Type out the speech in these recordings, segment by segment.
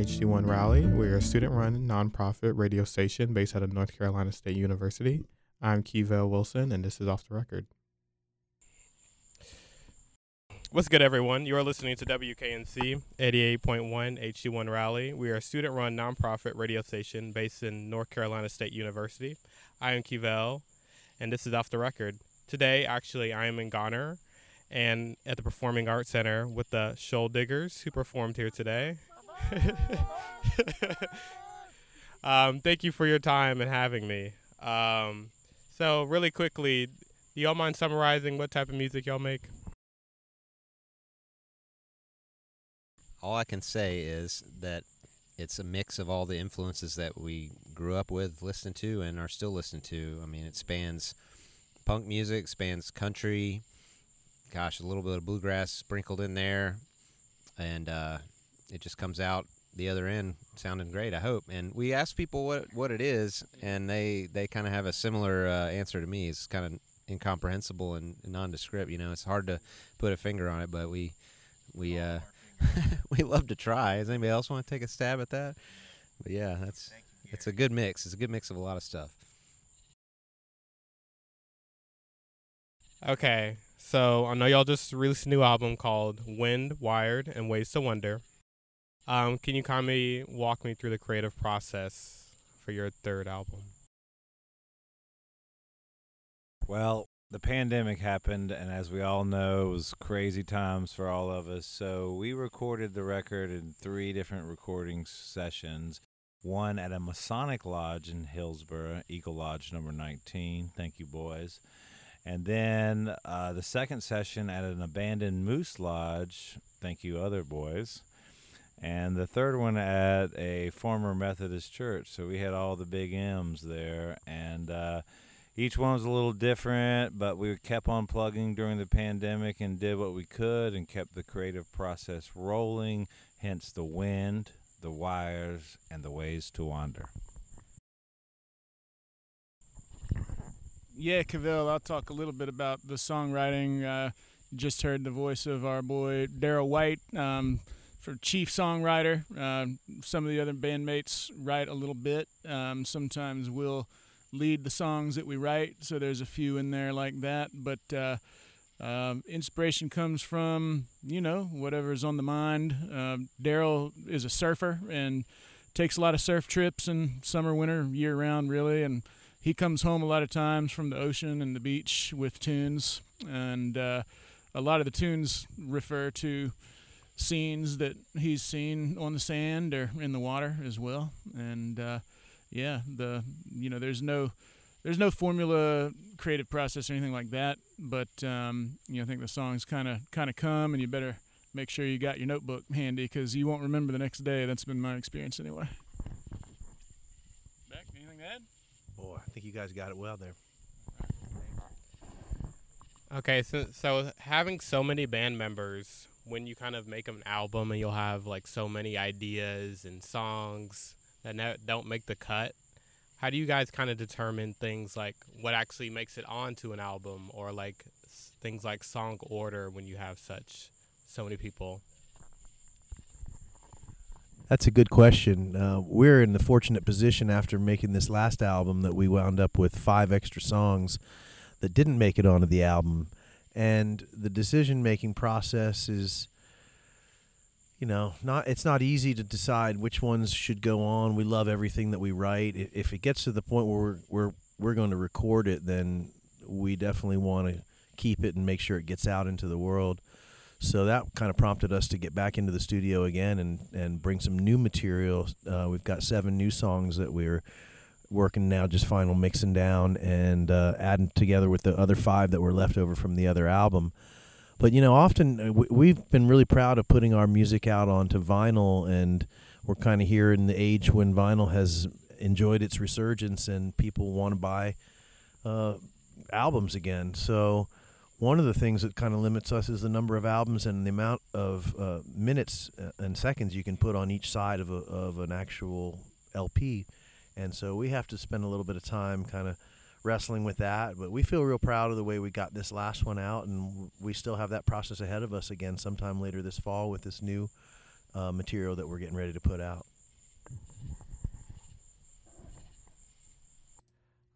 FM HD1 Raleigh. We're a student run nonprofit radio station based out of North Carolina State University. I'm Kevelle Wilson, and this is Off the Record. What's good, everyone? You are listening to WKNC 88.1 HD1 Raleigh. We are a student run nonprofit radio station based in North Carolina State University. I am Kevelle, and this is Off the Record. Today, actually, I am in Garner and at the Performing Arts Center with the Shoaldiggers who performed here today. um, thank you for your time and having me. Um, so, really quickly, do y'all mind summarizing what type of music y'all make? All I can say is that it's a mix of all the influences that we grew up with, listened to, and are still listening to. I mean, it spans punk music, spans country, gosh, a little bit of bluegrass sprinkled in there, and uh, it just comes out the other end sounding great. I hope. And we asked people what what it is, and they they kind of have a similar uh, answer to me. It's kind of incomprehensible and nondescript. You know, it's hard to put a finger on it, but we we uh, we love to try. Does anybody else want to take a stab at that? But yeah, that's it's a good mix. It's a good mix of a lot of stuff. Okay, so I know y'all just released a new album called Wind, Wired, and Ways to Wander. Um, can you kindly walk me through the creative process for your third album? Well, the pandemic happened, and as we all know, it was crazy times for all of us. So we recorded the record in three different recording sessions. One at a Masonic Lodge in Hillsborough, Eagle Lodge number 19. Thank you, boys. And then uh, the second session at an abandoned Moose Lodge. Thank you, other boys. And the third one at a former Methodist church. So we had all the big M's there. And uh, each one was a little different, but we kept on plugging during the pandemic and did what we could and kept the creative process rolling, hence the wind, the wires, and the ways to wander. Yeah, Kevelle, I'll talk a little bit about the songwriting. Uh, just heard the voice of our boy Daryl White, um, for chief songwriter. Uh, some of the other bandmates write a little bit. Um, sometimes we'll lead the songs that we write, so there's a few in there like that. But uh, uh, inspiration comes from you know whatever's on the mind. Uh, Daryl is a surfer and takes a lot of surf trips in summer, winter, year round, really, and he comes home a lot of times from the ocean and the beach with tunes, and uh, a lot of the tunes refer to scenes that he's seen on the sand or in the water as well. And uh, yeah, the you know there's no there's no formula creative process or anything like that, but um, you know I think the songs kind of kind of come, and you better make sure you got your notebook handy because you won't remember the next day. That's been my experience anyway. Beck, anything to add? Boy, I think you guys got it well there. Okay, so so having so many band members, when you kind of make an album and you'll have like so many ideas and songs that ne- don't make the cut, how do you guys kind of determine things like what actually makes it onto an album or like things like song order when you have such so many people? That's a good question. Uh, we're in the fortunate position after making this last album that we wound up with five extra songs that didn't make it onto the album. And the decision making process is, you know, not it's not easy to decide which ones should go on. We love everything that we write. If it gets to the point where we're we're, we're going to record it, then we definitely want to keep it and make sure it gets out into the world. So that kind of prompted us to get back into the studio again and, and bring some new material. Uh, we've got seven new songs that we're working now, just final mixing down and uh, adding together with the other five that were left over from the other album. But you know, often uh, we've been really proud of putting our music out onto vinyl, and we're kind of here in the age when vinyl has enjoyed its resurgence and people want to buy uh, albums again. So one of the things that kind of limits us is the number of albums and the amount of uh, minutes uh, and seconds you can put on each side of a, of an actual LP. And so we have to spend a little bit of time kind of wrestling with that. But we feel real proud of the way we got this last one out, and we still have that process ahead of us again sometime later this fall with this new uh, material that we're getting ready to put out.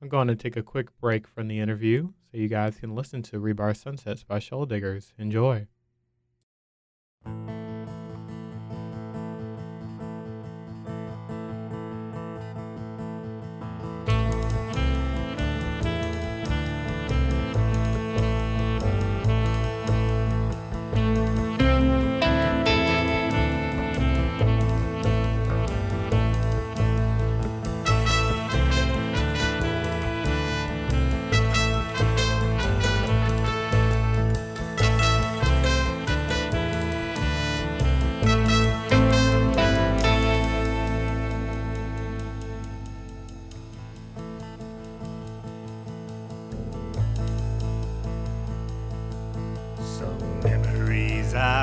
I'm going to take a quick break from the interview so you guys can listen to Rebar Sunsets by Shoaldiggers. Enjoy.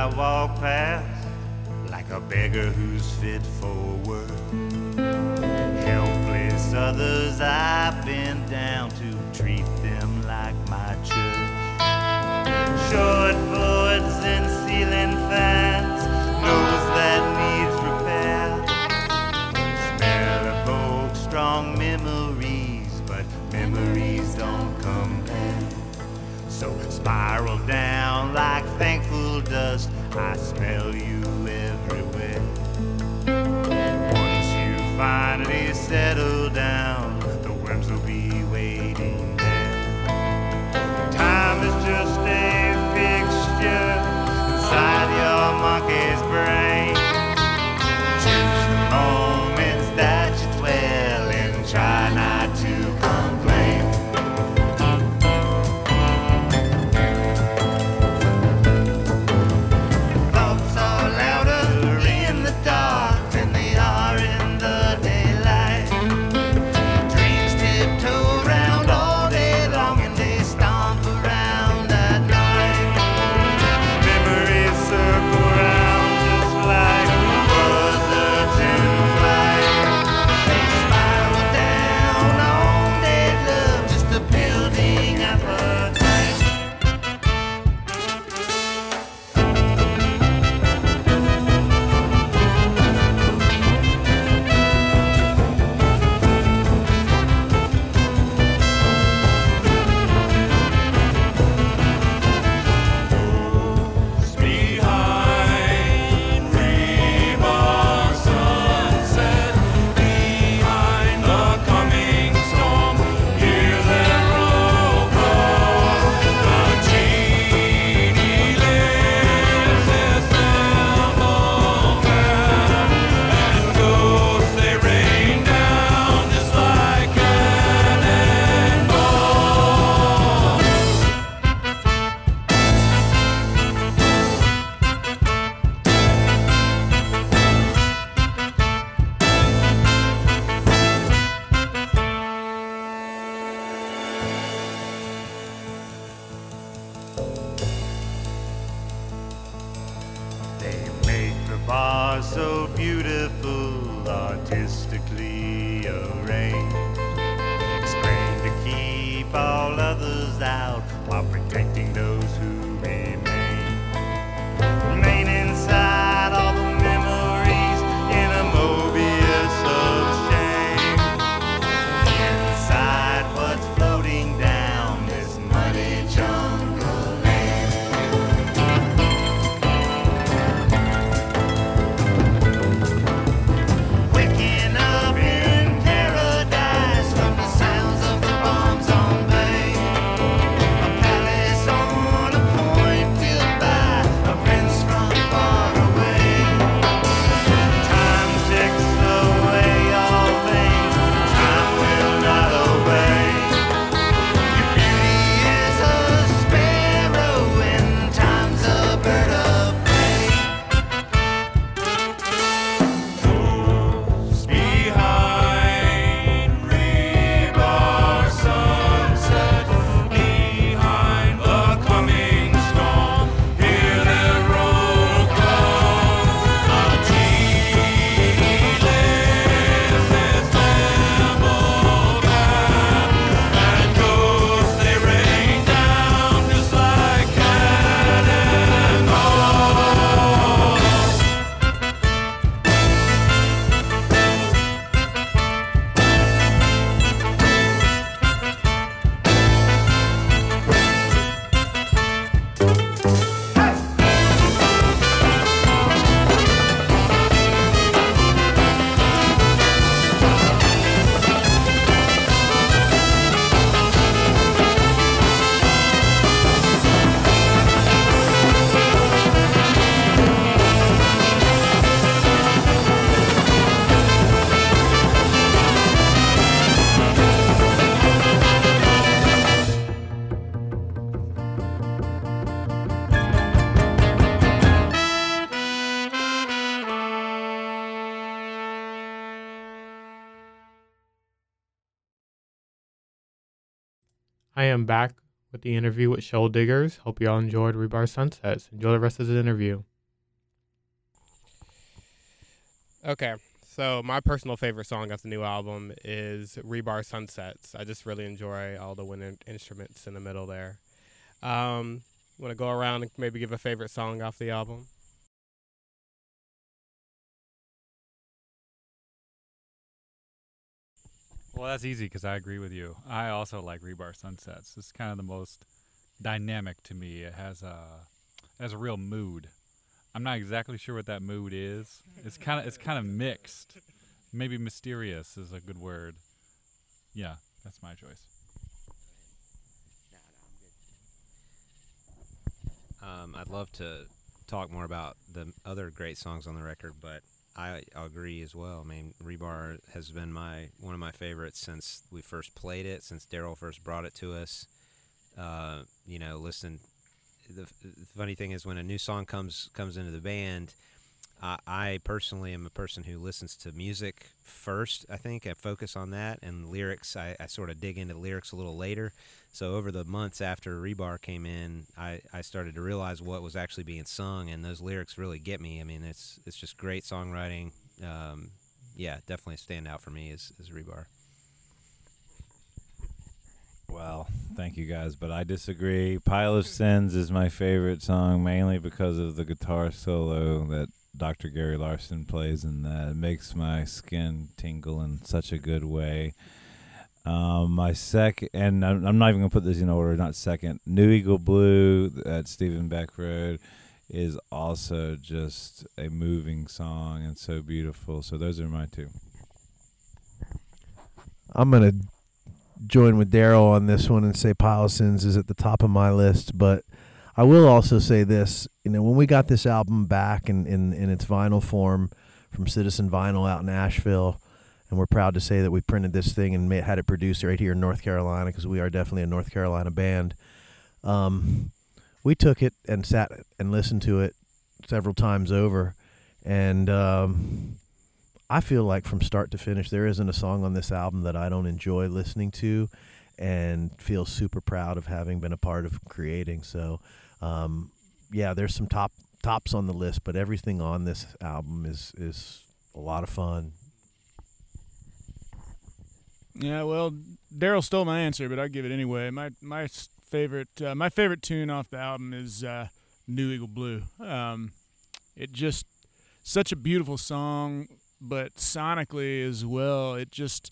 I walk past like a beggar who's fit for work. Helpless others I bend down to treat them like my church. Short I smell you everywhere. Once you finally settle I am back with the interview with Shoaldiggers. Hope you all enjoyed Rebar Sunsets. Enjoy the rest of the interview. Okay, so my personal favorite song off the new album is Rebar Sunsets. I just really enjoy all the wind instruments in the middle there. Um, Want to go around and maybe give a favorite song off the album? Well, that's easy because I agree with you. I also like Rebar Sunsets. It's kind of the most dynamic to me. It has a it has a real mood. I'm not exactly sure what that mood is. It's kind of it's kind of mixed. Maybe mysterious is a good word. Yeah, that's my choice. Um, I'd love to talk more about the other great songs on the record, but I agree as well. I mean, Rebar has been my one of my favorites since we first played it, since Daryl first brought it to us. Uh, you know, listen. The, the funny thing is, when a new song comes comes into the band, I, I personally am a person who listens to music first. I think I focus on that, and lyrics. I, I sort of dig into lyrics a little later. So over the months after Rebar came in, I, I started to realize what was actually being sung, and those lyrics really get me. I mean, it's it's just great songwriting. Um, yeah, definitely a standout for me is, is Rebar. Well, thank you guys, but I disagree. Pile of Sins is my favorite song mainly because of the guitar solo that Dr. Gary Larson plays in that. It makes my skin tingle in such a good way. Um, my second, and I'm, I'm not even gonna put this in order. Not second. New Eagle Blue at Stephen Beck Road is also just a moving song and so beautiful. So those are my two. I'm gonna join with Daryl on this one and say Pile Sins is at the top of my list, but I will also say this: you know, when we got this album back in in, in its vinyl form from Citizen Vinyl out in Asheville, and we're proud to say that we printed this thing and had it produced right here in North Carolina because we are definitely a North Carolina band. Um, we took it and sat and listened to it several times over, and um, I feel like from start to finish, there isn't a song on this album that I don't enjoy listening to, and feel super proud of having been a part of creating. So, um, yeah, there's some top tops on the list, but everything on this album is is a lot of fun. Yeah, well, Daryl stole my answer, but I give it anyway. My my favorite uh, my favorite tune off the album is uh, New Eagle Blue. Um, it just such a beautiful song, but sonically as well, it just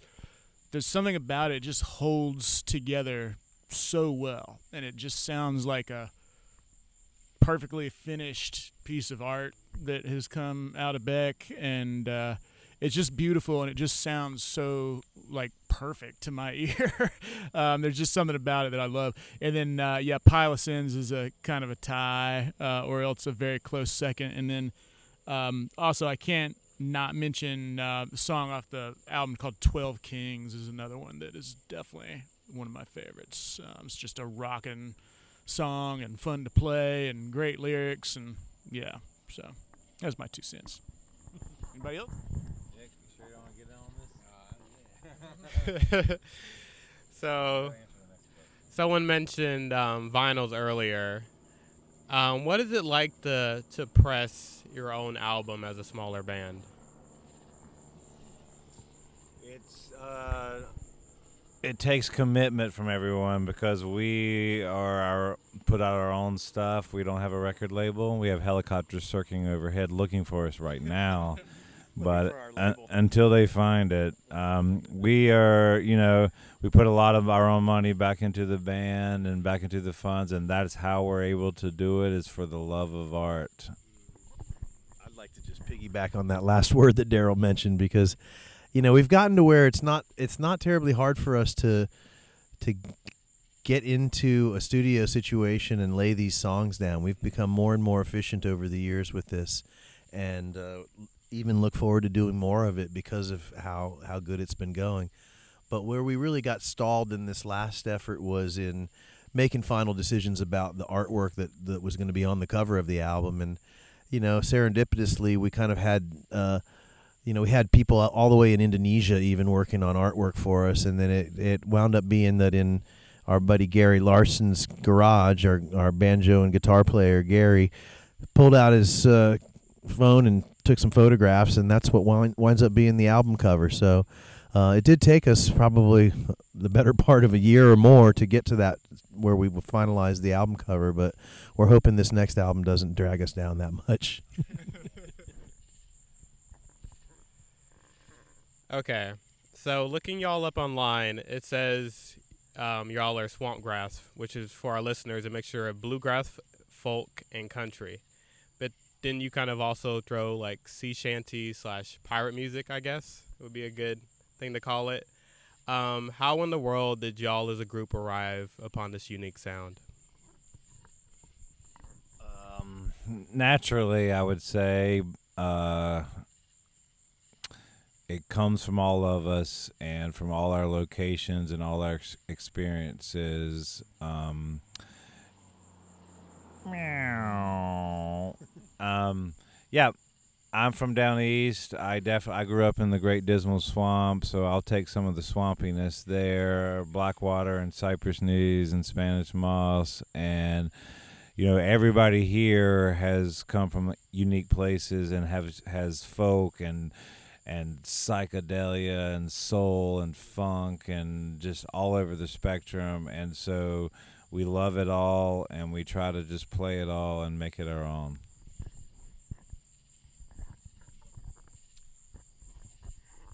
there's something about it, it just holds together so well, and it just sounds like a perfectly finished piece of art that has come out of Beck, and uh, it's just beautiful, and it just sounds so like perfect to my ear. um, there's just something about it that I love. And then uh, yeah, Pile of Sins is a kind of a tie, uh, or else a very close second. And then um, also I can't not mention uh, the song off the album called Twelve Kings is another one that is definitely one of my favorites. Um, it's just a rocking song and fun to play and great lyrics and yeah. So that's my two cents. Anybody else? so, someone mentioned um, vinyls earlier. Um, what is it like to to press your own album as a smaller band? It's uh, it takes commitment from everyone because we are our put out our own stuff. We don't have a record label. We have helicopters circling overhead looking for us right now. but un- until they find it, um, we are you know we put a lot of our own money back into the band and back into the funds, and that is how we're able to do it. Is for the love of art. I'd like to just piggyback on that last word that Daryl mentioned because, you know, we've gotten to where it's not it's not terribly hard for us to to get into a studio situation and lay these songs down. We've become more and more efficient over the years with this, and uh, even look forward to doing more of it because of how how good it's been going. But where we really got stalled in this last effort was in making final decisions about the artwork that, that was going to be on the cover of the album. And, you know, serendipitously, we kind of had, uh, you know, we had people all the way in Indonesia even working on artwork for us. And then it, it wound up being that in our buddy Gary Larson's garage. Our our banjo and guitar player Gary pulled out his uh, phone and took some photographs, and that's what wind, winds up being the album cover. So uh, it did take us probably the better part of a year or more to get to that where we would finalize the album cover, but we're hoping this next album doesn't drag us down that much. Okay, so looking y'all up online, it says um, y'all are swamp grass, which is for our listeners a mixture of bluegrass, folk, and country. But then you kind of also throw like sea shanty slash pirate music, I guess would be a good thing to call it. Um, how in the world did y'all as a group arrive upon this unique sound? Um, naturally, I would say uh, it comes from all of us and from all our locations and all our ex- experiences. Um, meow. um, yeah, I'm from down east. I def I grew up in the Great Dismal Swamp, so I'll take some of the swampiness there, Blackwater and Cypress Knees and Spanish Moss, and you know everybody here has come from unique places and have has folk and and psychedelia and soul and funk and just all over the spectrum, and so we love it all and we try to just play it all and make it our own.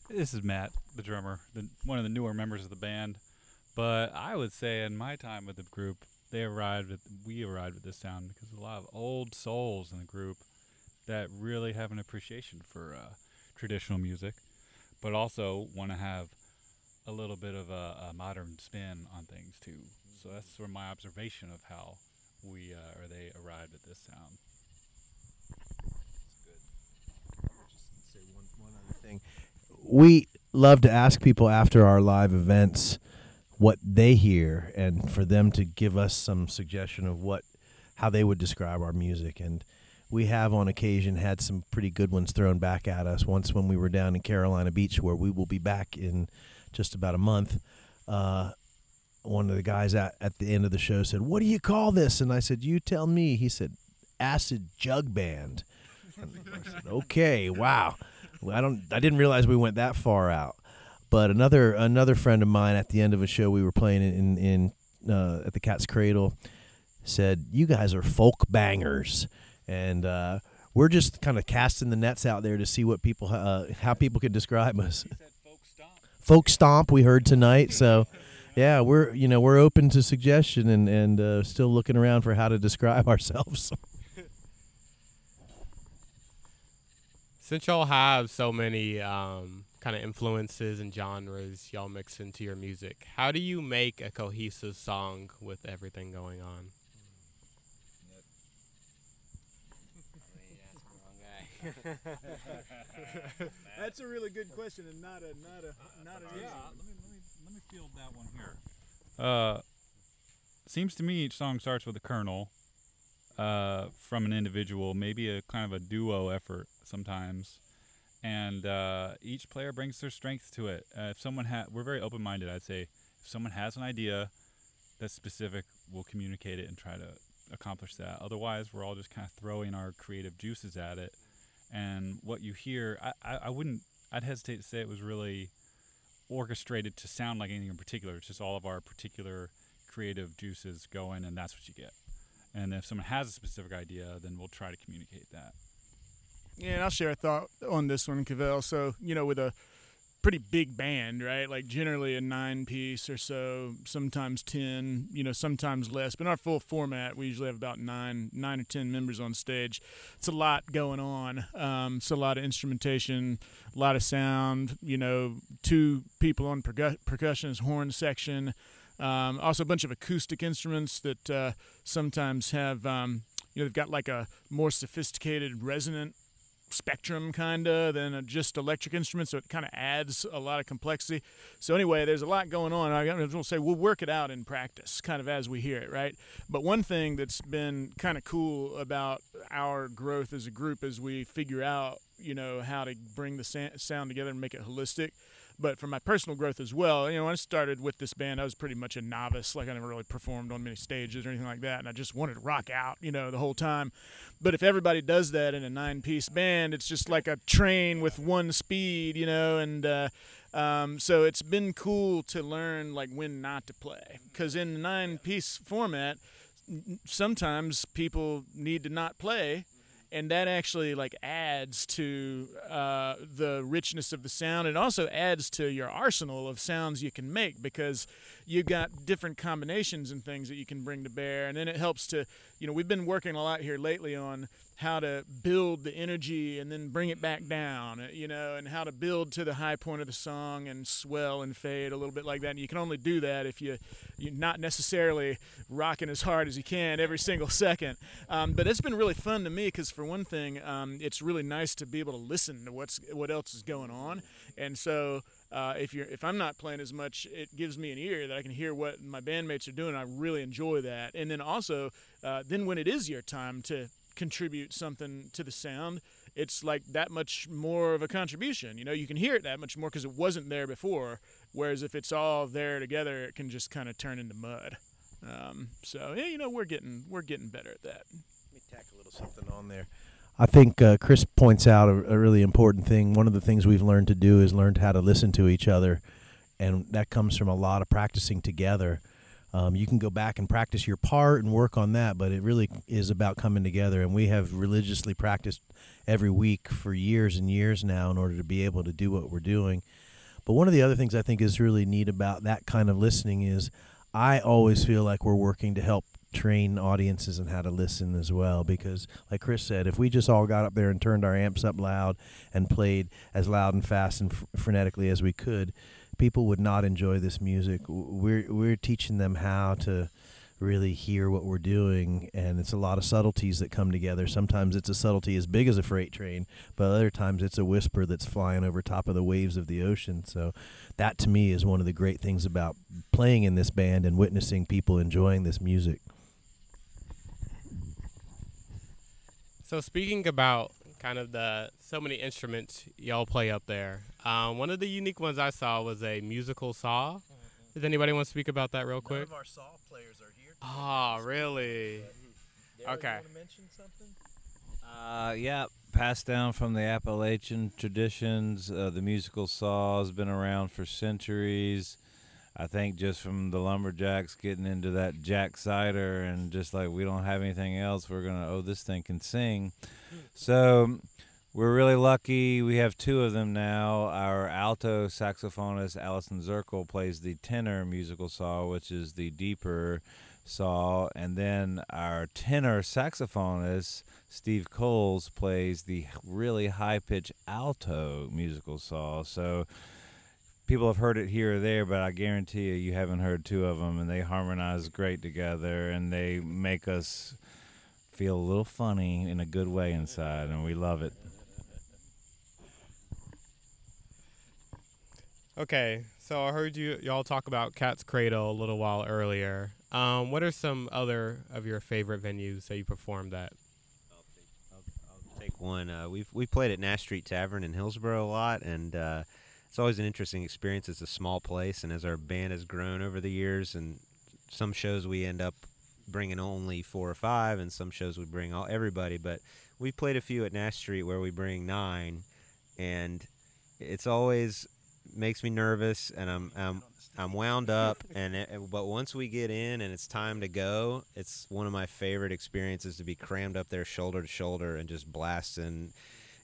This is Matt, the drummer, the, one of the newer members of the band. But I would say in my time with the group, they arrived at we arrived at this sound because a lot of old souls in the group that really have an appreciation for uh, traditional music, but also want to have a little bit of a, a modern spin on things too. So that's sort of my observation of how we uh, or they arrived at this sound. One, one other thing. We love to ask people after our live events what they hear and for them to give us some suggestion of what how they would describe our music and we have on occasion had some pretty good ones thrown back at us. Once when we were down in Carolina Beach where we will be back in just about a month uh, one of the guys at, at the end of the show said what do you call this? And I said you tell me. He said acid jug band. And I said, okay wow. I don't. I didn't realize we went that far out. But another another friend of mine at the end of a show we were playing in in uh, at the Cat's Cradle said, "You guys are folk bangers," and uh, we're just kind of casting the nets out there to see what people uh, how people could describe us. Folk stomp we heard tonight, so yeah, we're you know we're open to suggestion and and uh, still looking around for how to describe ourselves. Since y'all have so many um, kind of influences and genres y'all mix into your music, how do you make a cohesive song with everything going on? That's a really good question and not a not a not an Yeah, let me let me let me field that one here. Uh, seems to me each song starts with a kernel, uh, from an individual, maybe a kind of a duo effort sometimes, and uh, each player brings their strength to it. Uh, if someone ha- we're very open-minded. I'd say if someone has an idea that's specific, we'll communicate it and try to accomplish that. Otherwise, we're all just kind of throwing our creative juices at it, and what you hear, I, I, I wouldn't, I'd hesitate to say it was really orchestrated to sound like anything in particular. It's just all of our particular creative juices going, and that's what you get. And if someone has a specific idea, then we'll try to communicate that. Yeah, and I'll share a thought on this one, Kevelle. So, you know, with a pretty big band, right? Like generally a nine piece or so, sometimes ten, you know, sometimes less. But in our full format, we usually have about nine, nine or ten members on stage. It's a lot going on. Um, it's a lot of instrumentation, a lot of sound. You know, two people on percu- horn section. Um, also a bunch of acoustic instruments that uh, sometimes have, um, you know, they've got like a more sophisticated resonant spectrum kind of than just electric instrument so it kind of adds a lot of complexity. So anyway there's a lot going on. I was going to say we'll work it out in practice kind of as we hear it right? But one thing that's been kind of cool about our growth as a group as we figure out you know how to bring the sound together and make it holistic. But for my personal growth as well, you know, when I started with this band, I was pretty much a novice. Like I never really performed on many stages or anything like that, and I just wanted to rock out, you know, the whole time. But if everybody does that in a nine-piece band, it's just like a train with one speed, you know, and uh, um, so it's been cool to learn like when not to play because in nine-piece format, sometimes people need to not play and that actually like adds to uh, the richness of the sound. It also adds to your arsenal of sounds you can make because you've got different combinations and things that you can bring to bear. And then it helps to you know we've been working a lot here lately on how to build the energy and then bring it back down uh, you know and how to build to the high point of the song and swell and fade a little bit like that and you can only do that if you you're not necessarily rocking as hard as you can every single second um, but it's been really fun to me because for one thing um, it's really nice to be able to listen to what's what else is going on and so uh, if you're if I'm not playing as much, it gives me an ear that I can hear what my bandmates are doing. I really enjoy that. And then also, uh, then when it is your time to contribute something to the sound, it's like that much more of a contribution. You know, you can hear it that much more because it wasn't there before. Whereas if it's all there together, it can just kind of turn into mud. Um, so yeah, you know, we're getting we're getting better at that. Let me tack a little something on there. I think uh, Chris points out a, a really important thing. One of the things we've learned to do is learned how to listen to each other, and that comes from a lot of practicing together. Um, you can go back and practice your part and work on that, but it really is about coming together. And we have religiously practiced every week for years and years now in order to be able to do what we're doing. But one of the other things I think is really neat about that kind of listening is I always feel like we're working to help train audiences in how to listen as well because like Chris said if we just all got up there and turned our amps up loud and played as loud and fast and f- frenetically as we could people would not enjoy this music. We're we're teaching them how to really hear what we're doing and it's a lot of subtleties that come together. Sometimes it's a subtlety as big as a freight train but other times it's a whisper that's flying over top of the waves of the ocean. So that to me is one of the great things about playing in this band and witnessing people enjoying this music. So speaking about kind of the so many instruments y'all play up there, um, one of the unique ones I saw was a musical saw. Does anybody want to speak about that real quick? our saw players are here Oh, really? Okay. mention something Uh, yeah, passed down from the Appalachian traditions. Uh, the musical saw has been around for centuries. I think just from the lumberjacks getting into that jack cider and just like we don't have anything else, we're gonna oh this thing can sing. So we're really lucky. We have two of them now. Our alto saxophonist Allison Zirkle plays the tenor musical saw, which is the deeper saw, and then our tenor saxophonist Steve Coles plays the really high pitch alto musical saw. So people have heard it here or there, but I guarantee you, you haven't heard two of them, and they harmonize great together, and they make us feel a little funny in a good way inside, and we love it. Okay, so I heard you y'all talk about Cat's Cradle a little while earlier. Um, what are some other of your favorite venues that you performed at? I'll take one. Uh, we've we played at Nash Street Tavern in Hillsborough a lot, and uh, it's always an interesting experience. It's a small place, and as our band has grown over the years, and some shows we end up bringing only four or five, and some shows we bring all everybody. But we played a few at Nash Street where we bring nine, and it's always makes me nervous, and I'm I'm I'm wound up, and it, but once we get in and it's time to go, it's one of my favorite experiences to be crammed up there shoulder to shoulder and just blasting,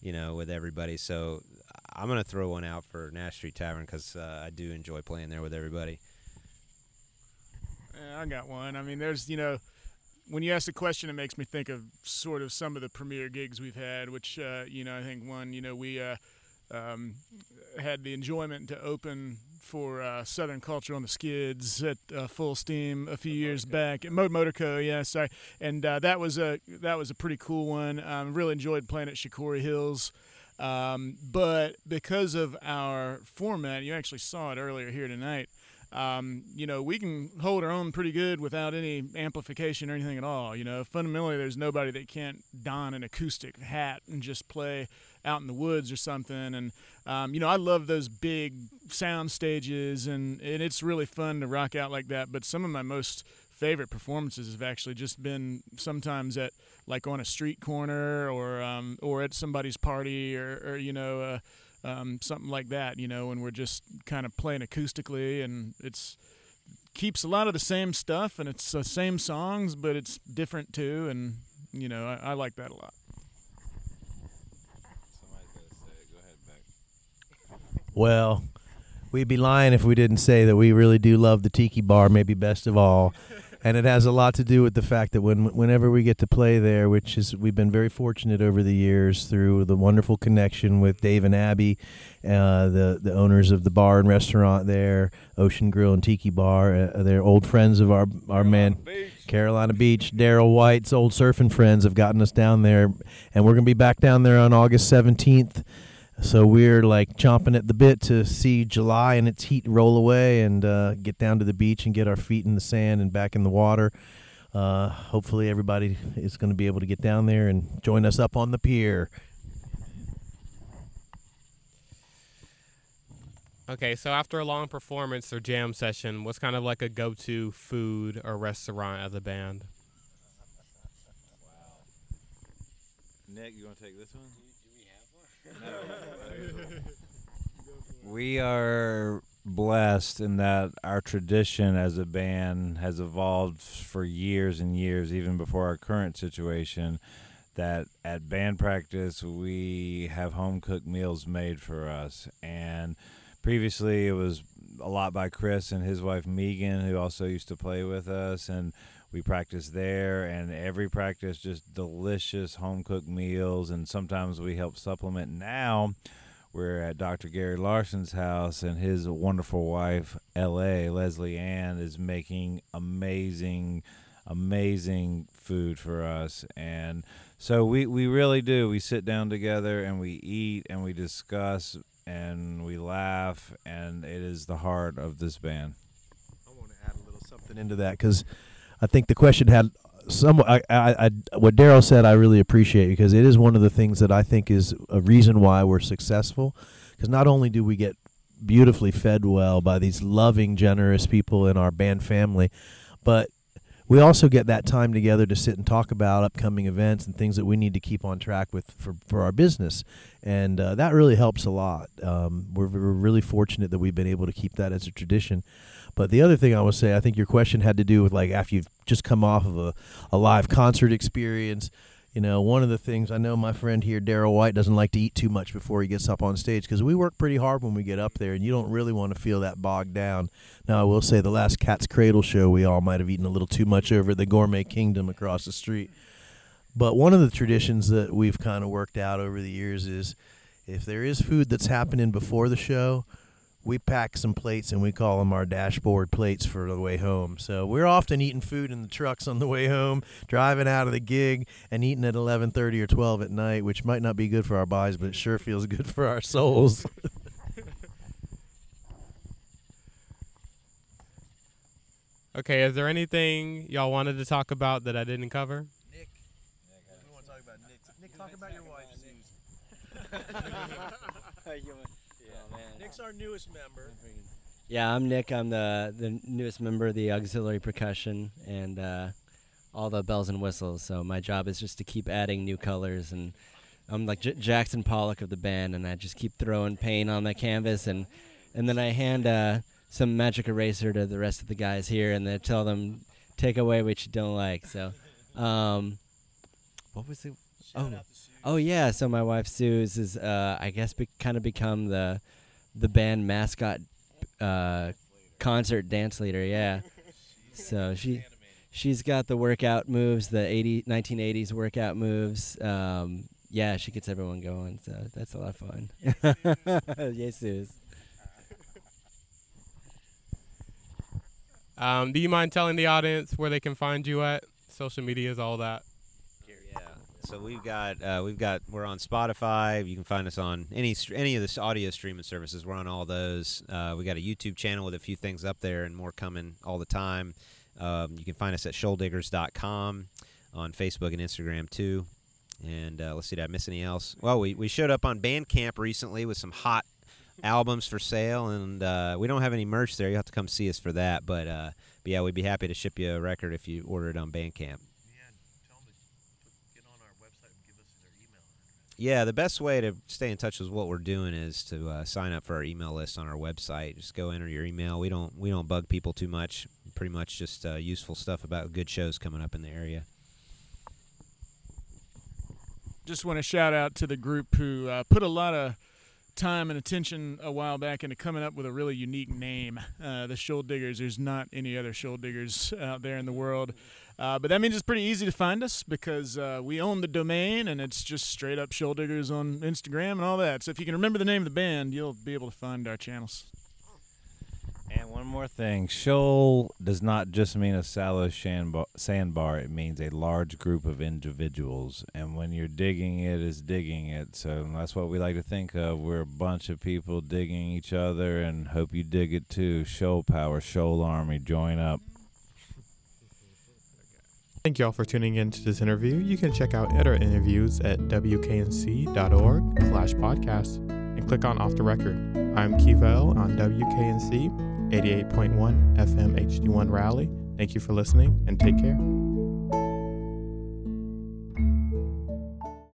you know, with everybody. So I'm gonna throw one out for Nash Street Tavern because uh, I do enjoy playing there with everybody. Yeah, I got one. I mean, there's you know, when you ask the question, it makes me think of sort of some of the premier gigs we've had. Which uh, you know, I think one, you know, we uh, um, had the enjoyment to open for uh, Southern Culture on the Skids at uh, Fullsteam a few years back. Mo- Motorco, yeah, sorry, and uh, that was a that was a pretty cool one. Um, really enjoyed playing at Shakori Hills. Um, but because of our format, you actually saw it earlier here tonight. Um, you know, we can hold our own pretty good without any amplification or anything at all. You know, fundamentally, there's nobody that can't don an acoustic hat and just play out in the woods or something. And um, you know, I love those big sound stages, and, and it's really fun to rock out like that. But some of my most favorite performances have actually just been sometimes at like on a street corner or um, or at somebody's party or, or you know uh, um, something like that. You know, when we're just kind of playing acoustically, and it's keeps a lot of the same stuff, and it's the same songs, but it's different too. And you know, I, I like that a lot. Well, we'd be lying if we didn't say that we really do love the Tiki Bar, maybe best of all. And it has a lot to do with the fact that when whenever we get to play there, which is we've been very fortunate over the years through the wonderful connection with Dave and Abby, uh, the the owners of the bar and restaurant there, Ocean Grill and Tiki Bar. Uh, they're old friends of our our man Carolina Beach. Daryl White's old surfing friends have gotten us down there, and we're gonna be back down there on August seventeenth. So we're like chomping at the bit to see July and its heat roll away and uh, get down to the beach and get our feet in the sand and back in the water. Uh, hopefully, everybody is going to be able to get down there and join us up on the pier. Okay, so after a long performance or jam session, what's kind of like a go-to food or restaurant of the band? Nick, you want to take this one? we are blessed in that our tradition as a band has evolved for years and years, even before our current situation. That at band practice we have home cooked meals made for us, and previously it was a lot by Chris and his wife Megan, who also used to play with us, and we practice there. And every practice, just delicious home cooked meals, and sometimes we help supplement. Now we're at Dr. Gary Larson's house, and his wonderful wife, L.A. Leslie Ann, is making amazing, amazing food for us. And so we, we really do. We sit down together and we eat and we discuss and we laugh, and it is the heart of this band. I want to add a little something into that because I think the question had some. I, I, I what Daryl said, I really appreciate because it is one of the things that I think is a reason why we're successful. Because not only do we get beautifully fed well by these loving, generous people in our band family, but we also get that time together to sit and talk about upcoming events and things that we need to keep on track with for, for our business. And uh, that really helps a lot. Um, we're, we're really fortunate that we've been able to keep that as a tradition. But the other thing I would say, I think your question had to do with like after you've just come off of a, a live concert experience. You know, one of the things I know my friend here, Daryl White, doesn't like to eat too much before he gets up on stage because we work pretty hard when we get up there, and you don't really want to feel that bogged down. Now, I will say the last Cat's Cradle show, we all might have eaten a little too much over at the Gourmet Kingdom across the street. But one of the traditions that we've kind of worked out over the years is if there is food that's happening before the show, we pack some plates and we call them our dashboard plates for the way home. So we're often eating food in the trucks on the way home, driving out of the gig and eating at 11:30 or 12 at night, which might not be good for our bodies, but it sure feels good for our souls. Okay, is there anything y'all wanted to talk about that I didn't cover? Nick, we want to talk about Nick. Nick, talk about your wife, Nick's our newest member. Yeah, I'm Nick. I'm the the newest member of the auxiliary percussion and uh, all the bells and whistles. So my job is just to keep adding new colors, and I'm like J- Jackson Pollock of the band, and I just keep throwing paint on the canvas, and and then I hand uh, some magic eraser to the rest of the guys here, and then tell them take away what you don't like. So, um, what was it? oh, oh yeah. So my wife Sue's is, uh, I guess, be- kind of become the the band mascot uh, concert dance leader. Yeah. So she she's got the workout moves, the 80, 1980s workout moves. Um, yeah, she gets everyone going. So that's a lot of fun. Suze. Um, do you mind telling the audience where they can find you at social medias, all that? So we've got uh, we've got we're on Spotify. You can find us on any any of the audio streaming services. We're on all those. Uh, we got a YouTube channel with a few things up there and more coming all the time. Um, you can find us at shoaldiggers.com on Facebook and Instagram too. And uh, let's see, did I miss any else? Well, we, we showed up on Bandcamp recently with some hot albums for sale, and uh, we don't have any merch there. You have to come see us for that. But, uh, but yeah, we'd be happy to ship you a record if you order it on Bandcamp. Yeah, the best way to stay in touch with what we're doing is to uh, sign up for our email list on our website. Just go enter your email. We don't we don't bug people too much. Pretty much just uh, useful stuff about good shows coming up in the area. Just want to shout out to the group who uh, put a lot of time and attention a while back into coming up with a really unique name. Uh, the Shoaldiggers. There's not any other Shoaldiggers out there in the world. Uh, but that means it's pretty easy to find us because uh, we own the domain and it's just straight up Shoaldiggers on Instagram and all that. So if you can remember the name of the band, you'll be able to find our channels. And one more thing shoal does not just mean a shallow sandbar, it means a large group of individuals. And when you're digging it, is digging it. So that's what we like to think of. We're a bunch of people digging each other and hope you dig it too. Shoal Power, Shoal Army, join up. Thank you all for tuning in to this interview. You can check out other interviews at wknc.org slash podcast and click on Off the Record. I'm Kevelle on WKNC 88.1 FM HD1 Raleigh. Thank you for listening and take care.